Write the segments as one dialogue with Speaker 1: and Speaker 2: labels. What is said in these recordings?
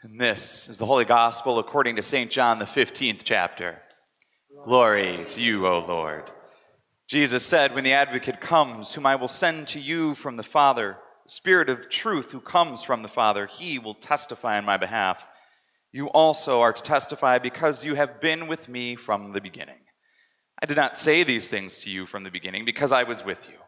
Speaker 1: And this is the Holy Gospel according to St. John, the 15th chapter. Glory to you, O Lord. Jesus said, When the advocate comes, whom I will send to you from the Father, the Spirit of truth who comes from the Father, he will testify on my behalf. You also are to testify because you have been with me from the beginning. I did not say these things to you from the beginning because I was with you.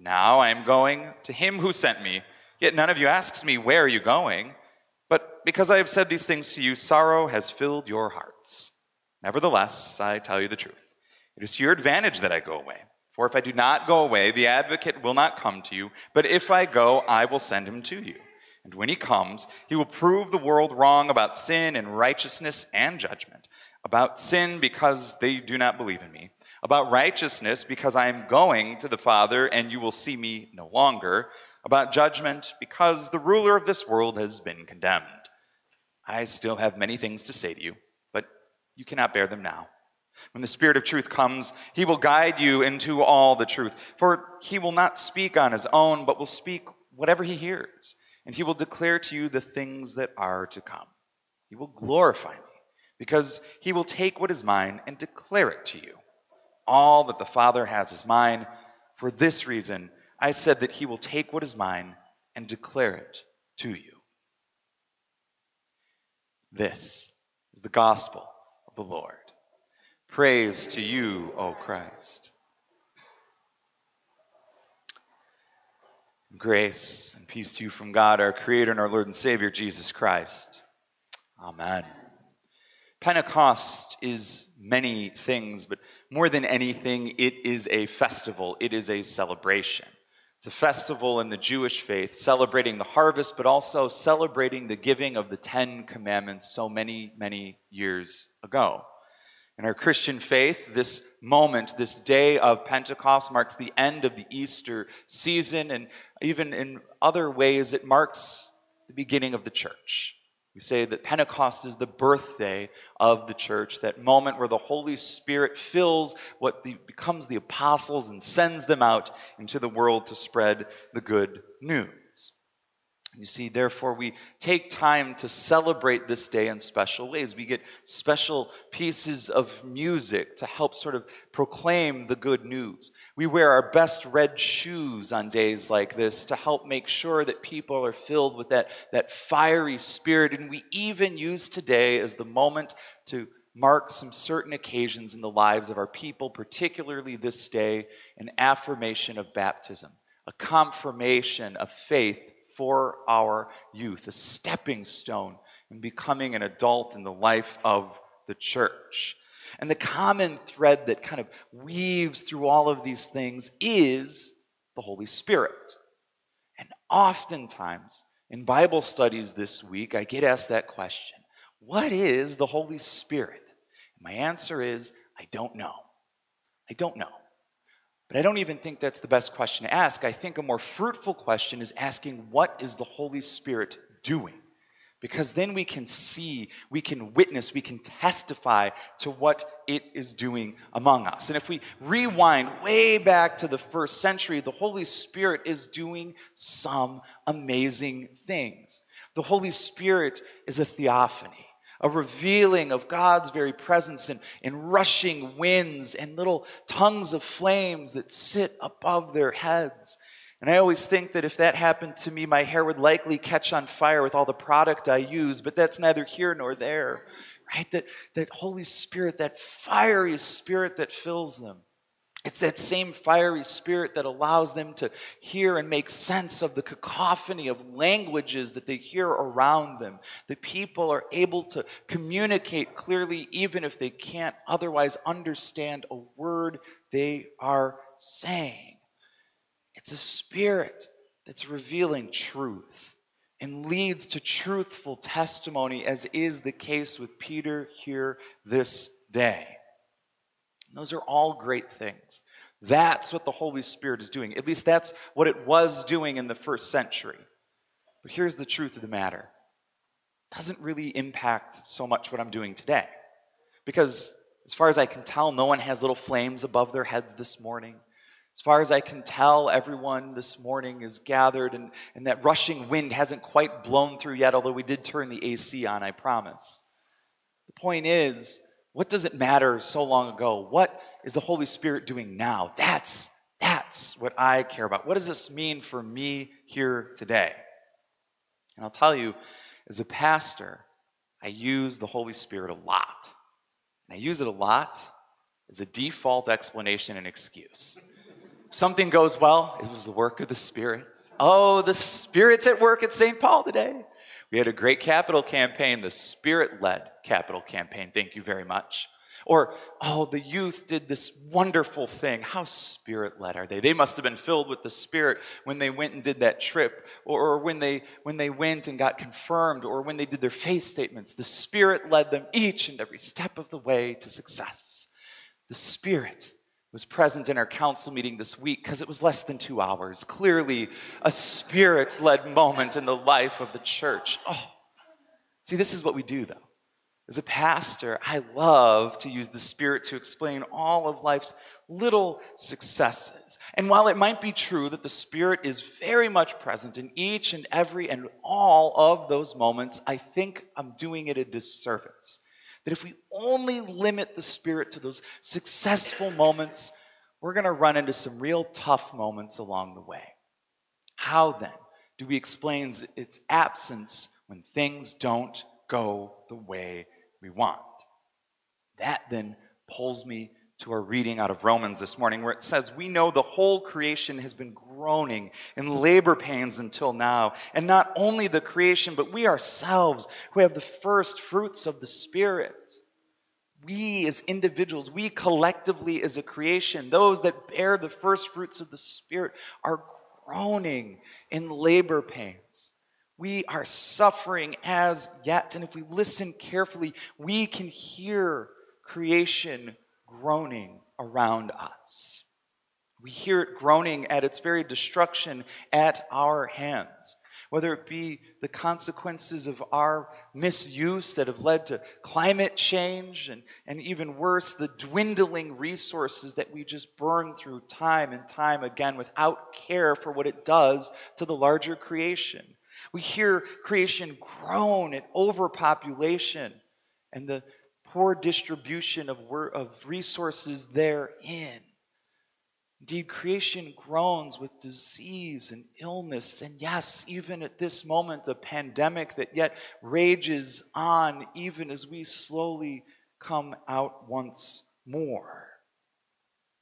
Speaker 1: Now I am going to him who sent me, yet none of you asks me, Where are you going? Because I have said these things to you, sorrow has filled your hearts. Nevertheless, I tell you the truth. It is to your advantage that I go away. For if I do not go away, the advocate will not come to you, but if I go, I will send him to you. And when he comes, he will prove the world wrong about sin and righteousness and judgment. About sin, because they do not believe in me. About righteousness, because I am going to the Father, and you will see me no longer about judgment because the ruler of this world has been condemned. I still have many things to say to you, but you cannot bear them now. When the Spirit of truth comes, he will guide you into all the truth. For he will not speak on his own, but will speak whatever he hears, and he will declare to you the things that are to come. He will glorify me, because he will take what is mine and declare it to you. All that the Father has is mine. For this reason, I said that he will take what is mine and declare it to you. This is the gospel of the Lord. Praise to you, O Christ. Grace and peace to you from God, our Creator and our Lord and Savior, Jesus Christ. Amen. Pentecost is many things, but more than anything, it is a festival, it is a celebration. It's a festival in the Jewish faith, celebrating the harvest, but also celebrating the giving of the Ten Commandments so many, many years ago. In our Christian faith, this moment, this day of Pentecost, marks the end of the Easter season, and even in other ways, it marks the beginning of the church. We say that Pentecost is the birthday of the church, that moment where the Holy Spirit fills what the, becomes the apostles and sends them out into the world to spread the good news. You see, therefore, we take time to celebrate this day in special ways. We get special pieces of music to help sort of proclaim the good news. We wear our best red shoes on days like this to help make sure that people are filled with that, that fiery spirit. And we even use today as the moment to mark some certain occasions in the lives of our people, particularly this day, an affirmation of baptism, a confirmation of faith for our youth, a stepping stone in becoming an adult in the life of the church. And the common thread that kind of weaves through all of these things is the Holy Spirit. And oftentimes in Bible studies this week, I get asked that question What is the Holy Spirit? And my answer is I don't know. I don't know. But I don't even think that's the best question to ask. I think a more fruitful question is asking, what is the Holy Spirit doing? Because then we can see, we can witness, we can testify to what it is doing among us. And if we rewind way back to the first century, the Holy Spirit is doing some amazing things. The Holy Spirit is a theophany a revealing of God's very presence in, in rushing winds and little tongues of flames that sit above their heads. And I always think that if that happened to me, my hair would likely catch on fire with all the product I use, but that's neither here nor there, right? That, that Holy Spirit, that fiery spirit that fills them. It's that same fiery spirit that allows them to hear and make sense of the cacophony of languages that they hear around them. The people are able to communicate clearly, even if they can't otherwise understand a word they are saying. It's a spirit that's revealing truth and leads to truthful testimony, as is the case with Peter here this day. Those are all great things. That's what the Holy Spirit is doing. At least that's what it was doing in the first century. But here's the truth of the matter it doesn't really impact so much what I'm doing today. Because as far as I can tell, no one has little flames above their heads this morning. As far as I can tell, everyone this morning is gathered, and, and that rushing wind hasn't quite blown through yet, although we did turn the AC on, I promise. The point is, what does it matter so long ago? What is the Holy Spirit doing now? That's, that's what I care about. What does this mean for me here today? And I'll tell you, as a pastor, I use the Holy Spirit a lot. And I use it a lot as a default explanation and excuse. Something goes well, it was the work of the Spirit. Oh, the Spirit's at work at St. Paul today. We had a great capital campaign, the Spirit led capital campaign. Thank you very much. Or, oh, the youth did this wonderful thing. How spirit led are they? They must have been filled with the Spirit when they went and did that trip, or, or when, they, when they went and got confirmed, or when they did their faith statements. The Spirit led them each and every step of the way to success. The Spirit was present in our council meeting this week because it was less than two hours. Clearly, a spirit led moment in the life of the church. Oh, see, this is what we do, though. As a pastor, I love to use the Spirit to explain all of life's little successes. And while it might be true that the Spirit is very much present in each and every and all of those moments, I think I'm doing it a disservice. That if we only limit the Spirit to those successful moments, we're going to run into some real tough moments along the way. How then do we explain its absence when things don't go the way we want. That then pulls me to our reading out of Romans this morning, where it says, We know the whole creation has been groaning in labor pains until now. And not only the creation, but we ourselves who have the first fruits of the Spirit. We as individuals, we collectively as a creation, those that bear the first fruits of the Spirit, are groaning in labor pains. We are suffering as yet. And if we listen carefully, we can hear creation groaning around us. We hear it groaning at its very destruction at our hands, whether it be the consequences of our misuse that have led to climate change, and, and even worse, the dwindling resources that we just burn through time and time again without care for what it does to the larger creation. We hear creation groan at overpopulation and the poor distribution of, of resources therein. Indeed, creation groans with disease and illness, and yes, even at this moment, a pandemic that yet rages on, even as we slowly come out once more.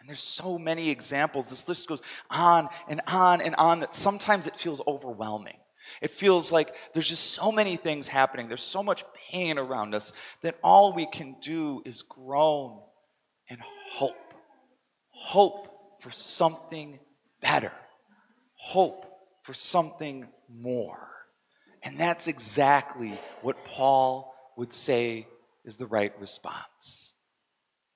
Speaker 1: And there's so many examples. This list goes on and on and on that sometimes it feels overwhelming. It feels like there's just so many things happening. There's so much pain around us that all we can do is groan and hope. Hope for something better. Hope for something more. And that's exactly what Paul would say is the right response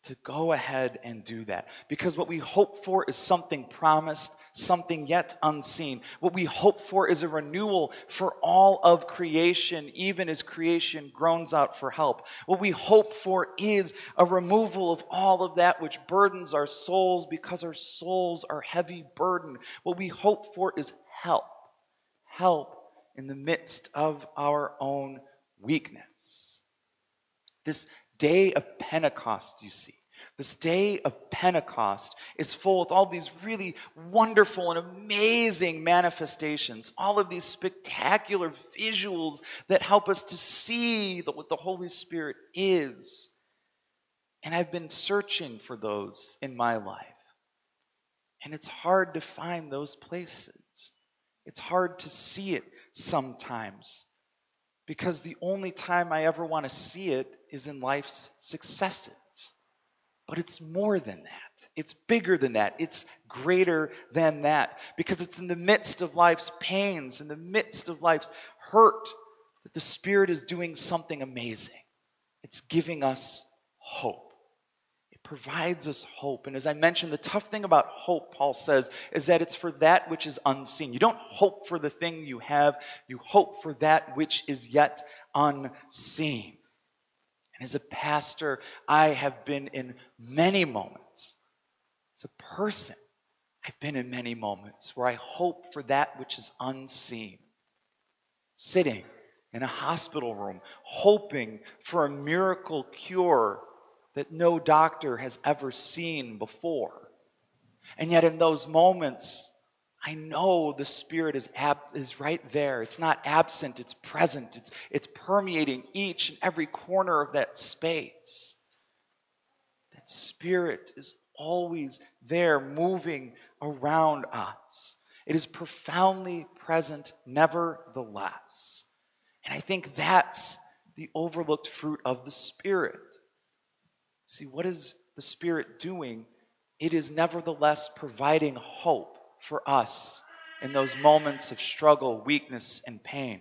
Speaker 1: to go ahead and do that. Because what we hope for is something promised, something yet unseen. What we hope for is a renewal for all of creation, even as creation groans out for help. What we hope for is a removal of all of that which burdens our souls because our souls are heavy burden. What we hope for is help. Help in the midst of our own weakness. This day of Pentecost, you see. This day of Pentecost is full with all these really wonderful and amazing manifestations, all of these spectacular visuals that help us to see what the Holy Spirit is. And I've been searching for those in my life. And it's hard to find those places. It's hard to see it sometimes because the only time I ever want to see it is in life's successes. But it's more than that. It's bigger than that. It's greater than that because it's in the midst of life's pains, in the midst of life's hurt, that the Spirit is doing something amazing. It's giving us hope. It provides us hope. And as I mentioned, the tough thing about hope, Paul says, is that it's for that which is unseen. You don't hope for the thing you have, you hope for that which is yet unseen. And as a pastor, I have been in many moments. As a person, I've been in many moments where I hope for that which is unseen. Sitting in a hospital room, hoping for a miracle cure that no doctor has ever seen before. And yet, in those moments, I know the Spirit is, ab- is right there. It's not absent, it's present. It's, it's permeating each and every corner of that space. That Spirit is always there, moving around us. It is profoundly present, nevertheless. And I think that's the overlooked fruit of the Spirit. See, what is the Spirit doing? It is nevertheless providing hope for us in those moments of struggle, weakness, and pain.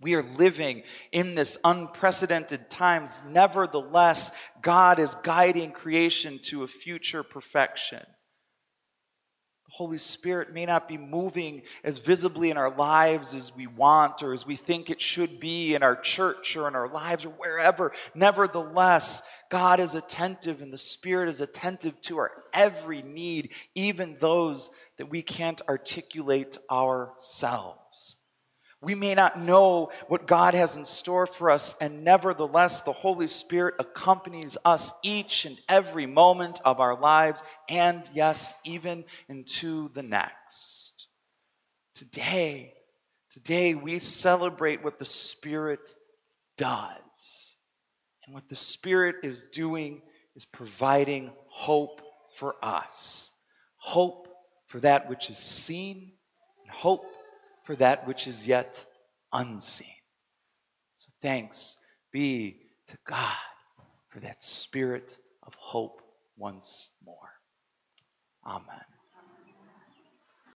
Speaker 1: We are living in this unprecedented times. Nevertheless, God is guiding creation to a future perfection. Holy Spirit may not be moving as visibly in our lives as we want or as we think it should be in our church or in our lives or wherever. Nevertheless, God is attentive and the Spirit is attentive to our every need, even those that we can't articulate ourselves. We may not know what God has in store for us, and nevertheless, the Holy Spirit accompanies us each and every moment of our lives, and yes, even into the next. Today, today we celebrate what the Spirit does. And what the Spirit is doing is providing hope for us hope for that which is seen, and hope for that which is yet unseen. So thanks be to God for that spirit of hope once more. Amen.